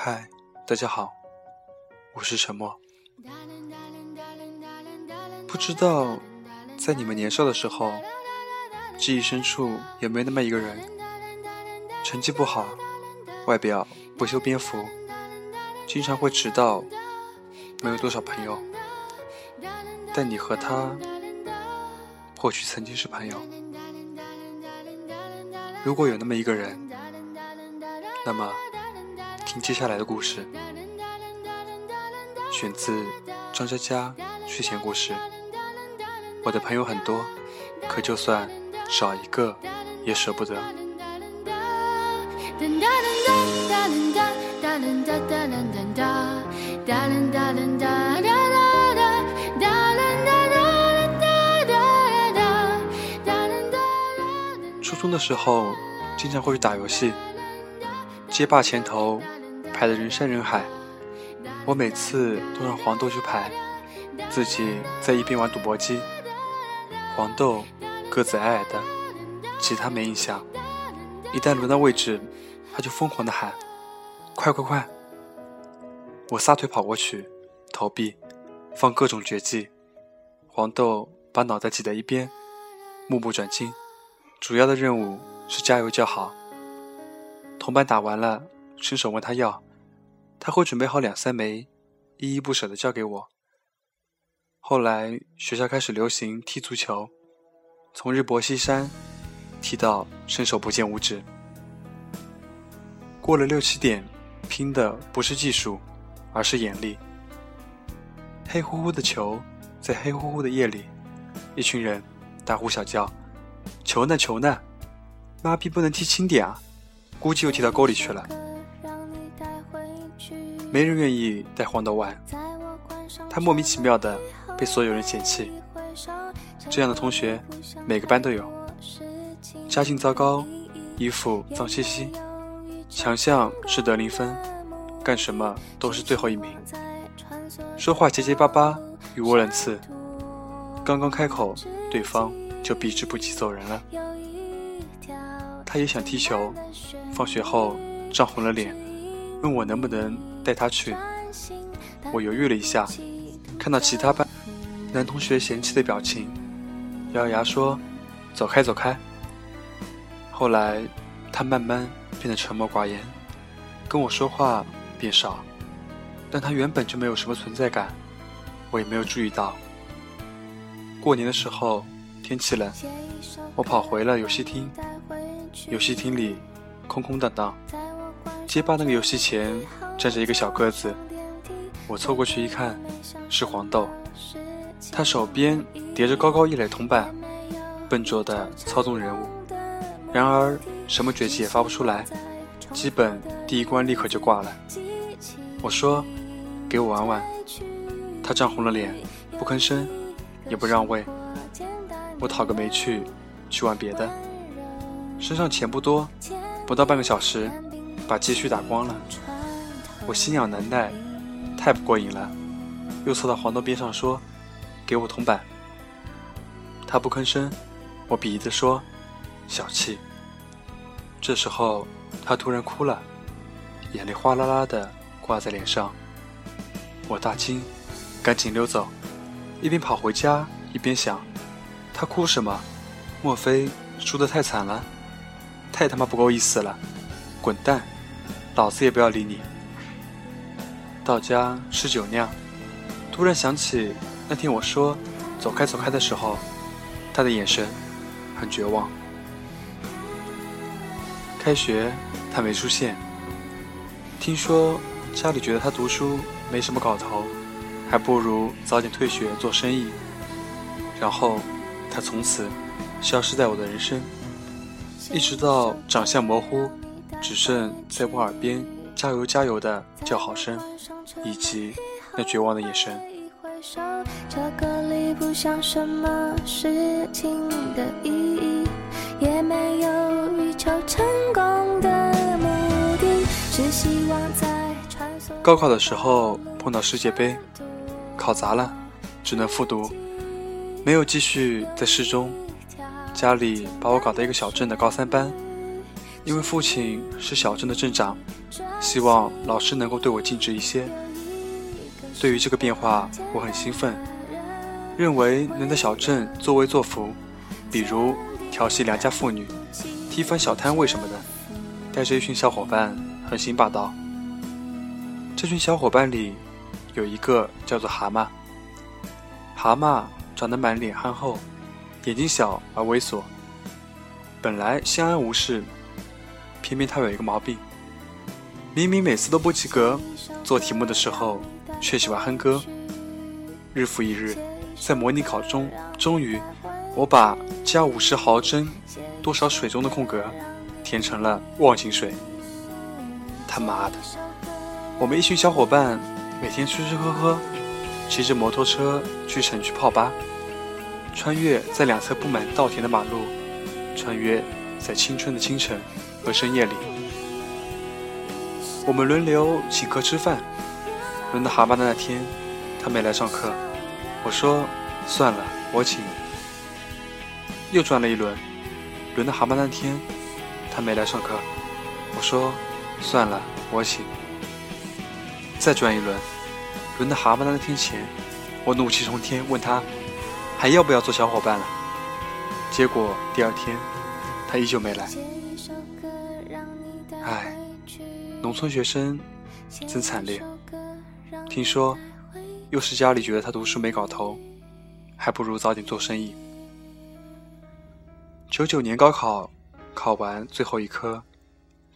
嗨，大家好，我是沉默。不知道在你们年少的时候，记忆深处有没有那么一个人，成绩不好，外表不修边幅，经常会迟到，没有多少朋友，但你和他或许曾经是朋友。如果有那么一个人，那么听接下来的故事，选自张嘉佳睡前故事。我的朋友很多，可就算少一个也舍不得。初中的时候，经常会去打游戏，街霸前头排的人山人海，我每次都让黄豆去排，自己在一边玩赌博机。黄豆个子矮矮的，其他没印象。一旦轮到位置，他就疯狂的喊：“快快快！”我撒腿跑过去，投币，放各种绝技。黄豆把脑袋挤在一边，目不转睛。主要的任务是加油叫好。同伴打完了，伸手问他要，他会准备好两三枚，依依不舍的交给我。后来学校开始流行踢足球，从日薄西山踢到伸手不见五指。过了六七点，拼的不是技术，而是眼力。黑乎乎的球，在黑乎乎的夜里，一群人大呼小叫：“球呢球呢，妈逼不能踢轻点啊！估计又踢到沟里去了。”没人愿意带黄豆玩，他莫名其妙的。被所有人嫌弃，这样的同学每个班都有。家境糟糕，衣服脏兮兮，强项是得零分，干什么都是最后一名。说话结结巴巴，语无伦次，刚刚开口，对方就避之不及走人了。他也想踢球，放学后涨红了脸，问我能不能带他去。我犹豫了一下，看到其他班。男同学嫌弃的表情，咬咬牙说：“走开，走开。”后来，他慢慢变得沉默寡言，跟我说话变少。但他原本就没有什么存在感，我也没有注意到。过年的时候，天气冷，我跑回了游戏厅。游戏厅里空空荡荡，街霸那个游戏前站着一个小个子。我凑过去一看，是黄豆。他手边叠着高高一垒铜板，笨拙地操纵人物，然而什么绝技也发不出来，基本第一关立刻就挂了。我说：“给我玩玩。”他涨红了脸，不吭声，也不让位。我讨个没趣，去玩别的。身上钱不多，不到半个小时，把积蓄打光了。我心痒难耐，太不过瘾了，又凑到黄豆边上说。给我铜板，他不吭声。我鄙夷地说：“小气。”这时候，他突然哭了，眼泪哗啦啦的挂在脸上。我大惊，赶紧溜走，一边跑回家，一边想：他哭什么？莫非输得太惨了？太他妈不够意思了！滚蛋，老子也不要理你。到家吃酒酿，突然想起。那天我说“走开，走开”的时候，他的眼神很绝望。开学他没出现，听说家里觉得他读书没什么搞头，还不如早点退学做生意。然后他从此消失在我的人生，一直到长相模糊，只剩在我耳边“加油，加油”的叫好声，以及那绝望的眼神。这个里不像什么事情的意义，也没有欲求成功的目的，是希望在穿梭。高考的时候碰到世界杯，考砸了，只能复读，没有继续在市中，家里把我搞到一个小镇的高三班，因为父亲是小镇的镇长，希望老师能够对我尽职一些。对于这个变化，我很兴奋，认为能在小镇作威作福，比如调戏良家妇女、踢翻小摊位什么的，带着一群小伙伴横行霸道。这群小伙伴里，有一个叫做蛤蟆。蛤蟆长得满脸憨厚，眼睛小而猥琐。本来相安无事，偏偏他有一个毛病，明明每次都不及格，做题目的时候。却喜欢哼歌。日复一日，在模拟考中，终于，我把加五十毫升多少水中的空格填成了忘情水。他妈的！我们一群小伙伴每天吃吃喝喝，骑着摩托车去城区泡吧，穿越在两侧布满稻田的马路，穿越在青春的清晨和深夜里，我们轮流请客吃饭。轮到蛤蟆的那天，他没来上课。我说：“算了，我请。”又转了一轮，轮到蛤蟆那天，他没来上课。我说：“算了，我请。”再转一轮，轮到蛤蟆的那天前，我怒气冲天，问他还要不要做小伙伴了。结果第二天，他依旧没来。农村学生真惨烈。听说，又是家里觉得他读书没搞头，还不如早点做生意。九九年高考考完最后一科，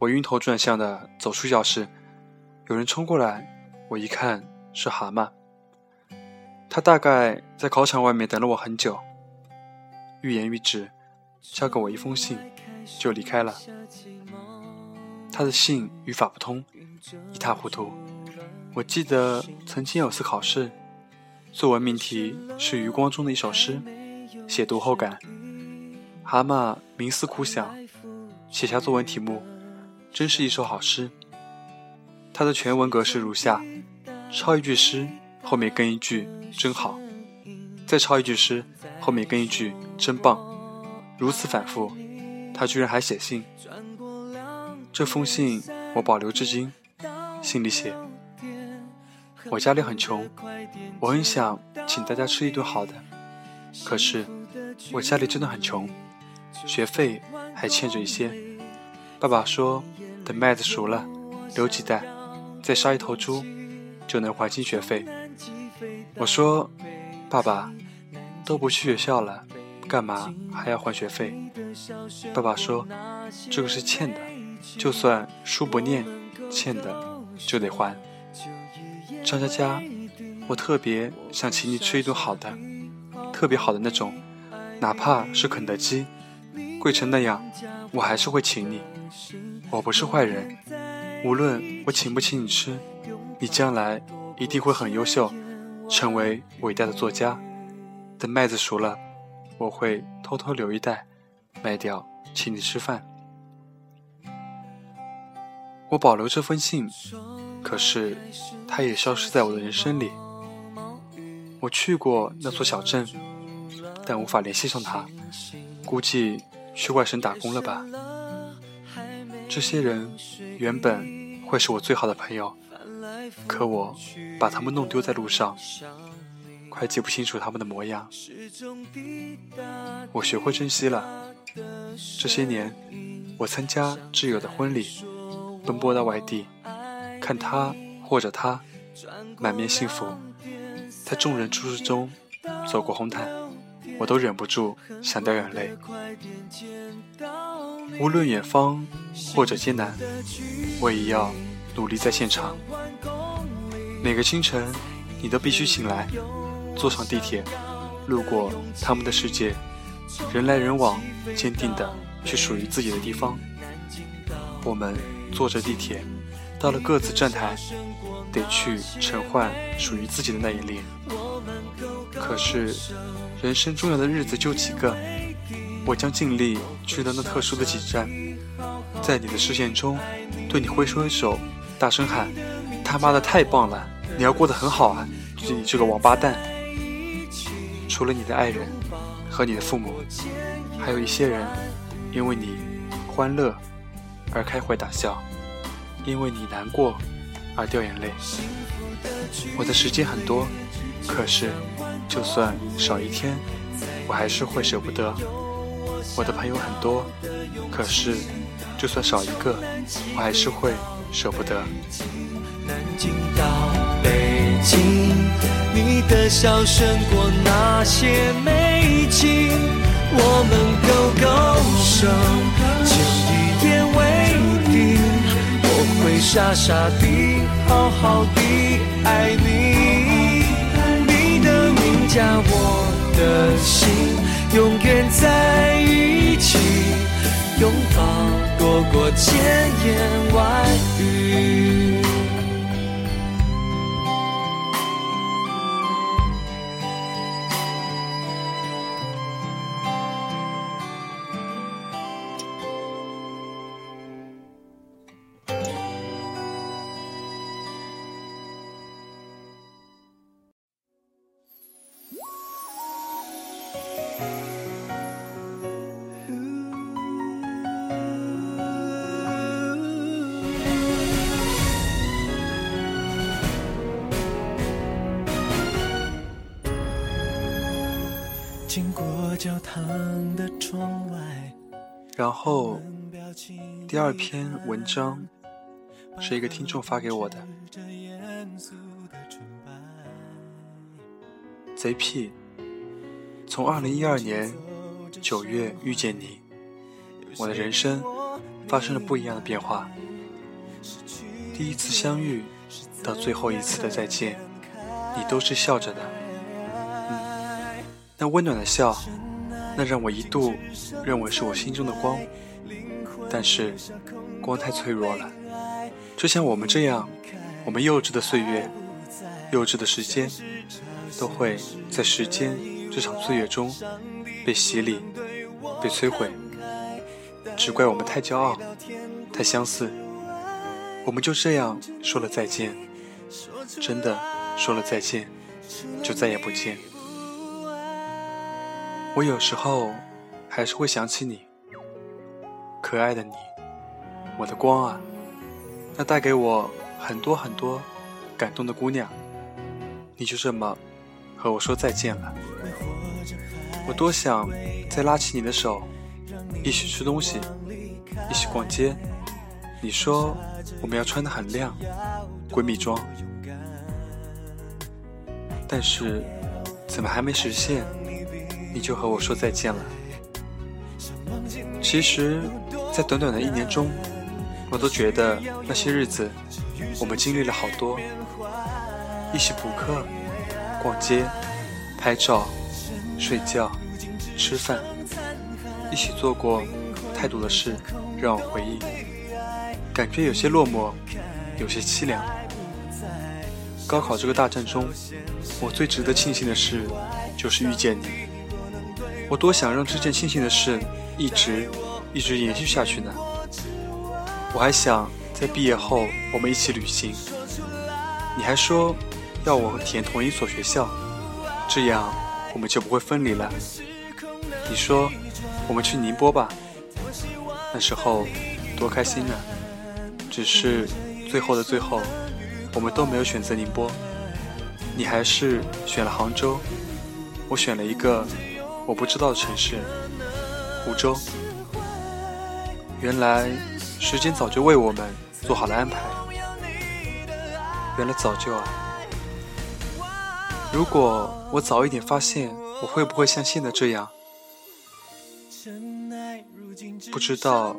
我晕头转向的走出教室，有人冲过来，我一看是蛤蟆。他大概在考场外面等了我很久，欲言又止，交给我一封信，就离开了。他的信语法不通，一塌糊涂。我记得曾经有次考试，作文命题是余光中的一首诗，写读后感。蛤蟆冥思苦想，写下作文题目，真是一首好诗。它的全文格式如下：抄一句诗，后面跟一句“真好”，再抄一句诗，后面跟一句“真棒”，如此反复。他居然还写信，这封信我保留至今，信里写。我家里很穷，我很想请大家吃一顿好的，可是我家里真的很穷，学费还欠着一些。爸爸说，等麦子熟了，留几袋，再杀一头猪，就能还清学费。我说，爸爸都不去学校了，干嘛还要还学费？爸爸说，这个是欠的，就算书不念，欠的就得还。张佳佳，我特别想请你吃一顿好的，特别好的那种，哪怕是肯德基，贵成那样，我还是会请你。我不是坏人，无论我请不请你吃，你将来一定会很优秀，成为伟大的作家。等麦子熟了，我会偷偷留一袋，卖掉请你吃饭。我保留这封信。可是，它也消失在我的人生里。我去过那座小镇，但无法联系上他，估计去外省打工了吧。这些人原本会是我最好的朋友，可我把他们弄丢在路上，快记不清楚他们的模样。我学会珍惜了。这些年，我参加挚友的婚礼，奔波到外地。看他或者他满面幸福，在众人注视中走过红毯，我都忍不住想掉眼泪。无论远方或者艰难，我也要努力在现场。每个清晨，你都必须醒来，坐上地铁，路过他们的世界，人来人往，坚定的去属于自己的地方。我们坐着地铁。到了各自站台，得去乘换属于自己的那一列。可是，人生重要的日子就几个，我将尽力去到那特殊的几站，在你的视线中，对你挥挥手，大声喊：“他妈的太棒了！你要过得很好啊，你这个王八蛋！”除了你的爱人和你的父母，还有一些人，因为你欢乐而开怀大笑，因为你难过而掉眼泪。我的时间很多，可是就算少一天，我还是会舍不得。我的朋友很多，可是就算少一个，我还是会舍不得。南京到北京，你的笑胜过那些美景。我们勾勾手，傻傻地，好好地爱你。你的名加我的心，永远在一起，拥抱躲过千言万语。经过教堂的窗外，然后第二篇文章是一个听众发给我的，贼屁。从二零一二年九月遇见你，我的人生发生了不一样的变化。第一次相遇到最后一次的再见，你都是笑着的。嗯那温暖的笑，那让我一度认为是我心中的光，但是光太脆弱了。就像我们这样，我们幼稚的岁月，幼稚的时间，都会在时间这场岁月中被洗礼、被摧毁。只怪我们太骄傲，太相似。我们就这样说了再见，真的说了再见，就再也不见。我有时候还是会想起你，可爱的你，我的光啊，那带给我很多很多感动的姑娘，你就这么和我说再见了。我多想再拉起你的手，一起吃东西，一起逛街。你说我们要穿的很亮，闺蜜装，但是怎么还没实现？你就和我说再见了。其实，在短短的一年中，我都觉得那些日子，我们经历了好多：一起补课、逛街、拍照、睡觉、吃饭，一起做过太多的事，让我回忆，感觉有些落寞，有些凄凉。高考这个大战中，我最值得庆幸的事，就是遇见你。我多想让这件庆幸的事一直一直延续下去呢。我还想在毕业后我们一起旅行。你还说要我填同一所学校，这样我们就不会分离了。你说我们去宁波吧，那时候多开心啊！只是最后的最后，我们都没有选择宁波，你还是选了杭州，我选了一个。我不知道的城市，湖州。原来时间早就为我们做好了安排。原来早就啊！如果我早一点发现，我会不会像现在这样？不知道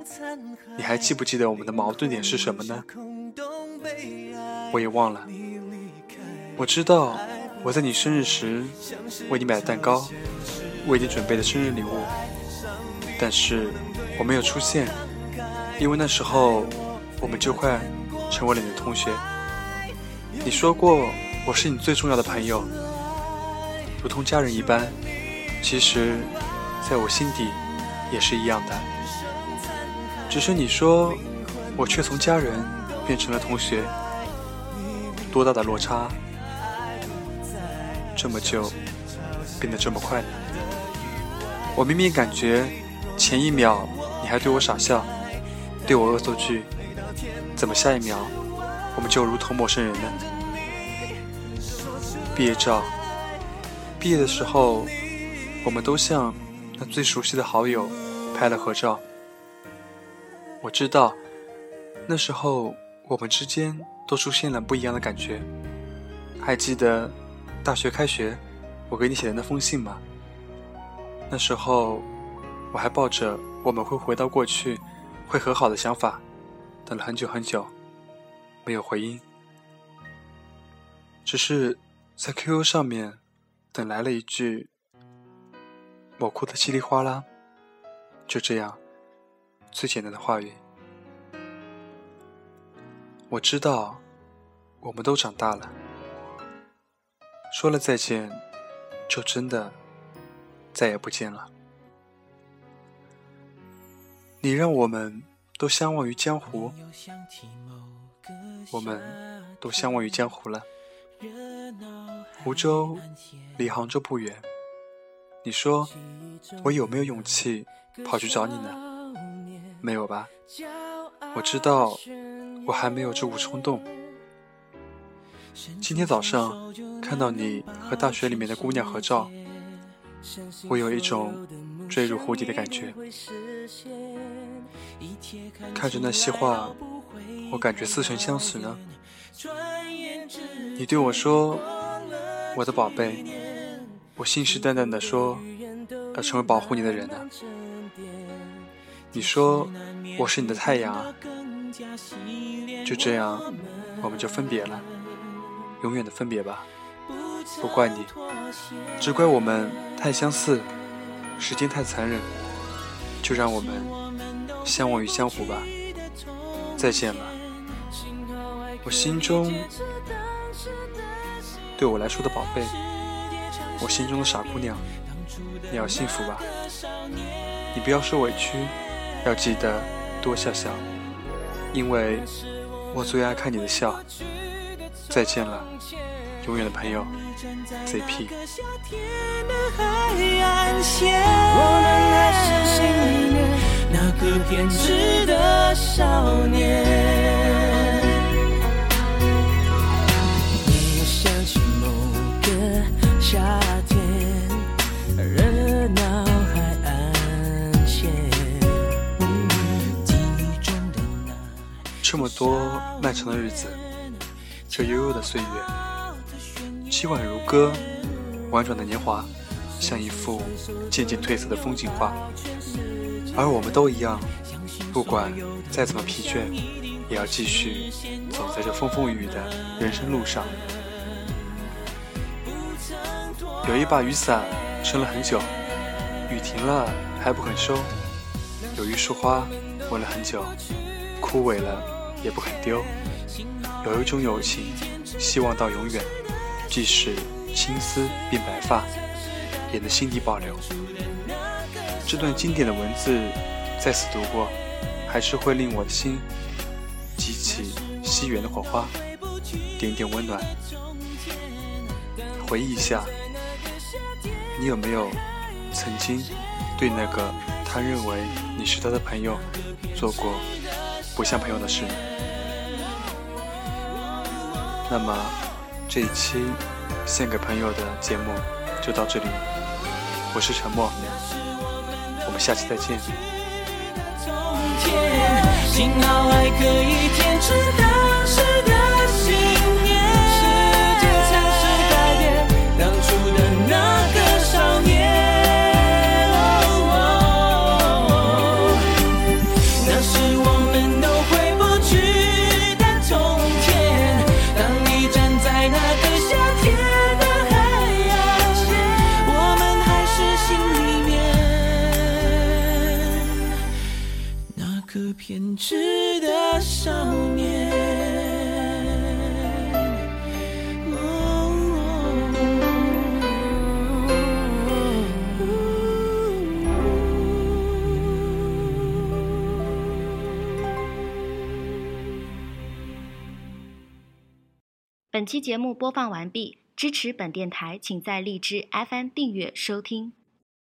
你还记不记得我们的矛盾点是什么呢？我也忘了。我知道我在你生日时为你买的蛋糕。为你准备的生日礼物，但是我没有出现，因为那时候我们就快成为了你的同学。你说过我是你最重要的朋友，如同家人一般。其实，在我心底也是一样的，只是你说我却从家人变成了同学，多大的落差？这么久，变得这么快呢？我明明感觉前一秒你还对我傻笑，对我恶作剧，怎么下一秒我们就如同陌生人呢？毕业照，毕业的时候，我们都像那最熟悉的好友拍了合照。我知道，那时候我们之间都出现了不一样的感觉。还记得大学开学我给你写的那封信吗？那时候我还抱着我们会回到过去。会和好的想法，等了很久很久，没有回音，只是在 QQ 上面等来了一句“我哭的稀里哗啦”，就这样最简单的话语。我知道，我们都长大了，说了再见，就真的再也不见了。你让我们都相忘于江湖，我们都相忘于江湖了。湖州离杭州不远，你说我有没有勇气跑去找你呢？没有吧？我知道我还没有这股冲动。今天早上看到你和大学里面的姑娘合照，我有一种坠入湖底的感觉。看着那些画，我感觉似曾相识呢。你对我说：“我的宝贝。”我信誓旦旦地说：“要成为保护你的人呢。”你说：“我是你的太阳啊。”就这样，我们就分别了，永远的分别吧。不怪你，只怪我们太相似，时间太残忍。就让我们。相忘于江湖吧，再见了，我心中对我来说的宝贝，我心中的傻姑娘，你要幸福吧，你不要受委屈，要记得多笑笑，因为我最爱看你的笑。再见了，永远的朋友，ZP。个偏执的少年。这么多漫长的日子，这悠悠的岁月，凄婉如歌，婉转的年华，像一幅渐渐褪色的风景画。而我们都一样，不管再怎么疲倦，也要继续走在这风风雨雨的人生路上。有一把雨伞撑了很久，雨停了还不肯收；有一束花闻了很久，枯萎了也不肯丢。有一种友情，希望到永远，即使青丝变白发，也能心底保留。这段经典的文字，再次读过，还是会令我的心激起稀远的火花，点点温暖。回忆一下，你有没有曾经对那个他认为你是他的朋友做过不像朋友的事？那么这一期献给朋友的节目就到这里，我是沉默。我们下期再见。偏执的少年。本期节目播放完毕，支持本电台，请在荔枝 FM 订阅收听。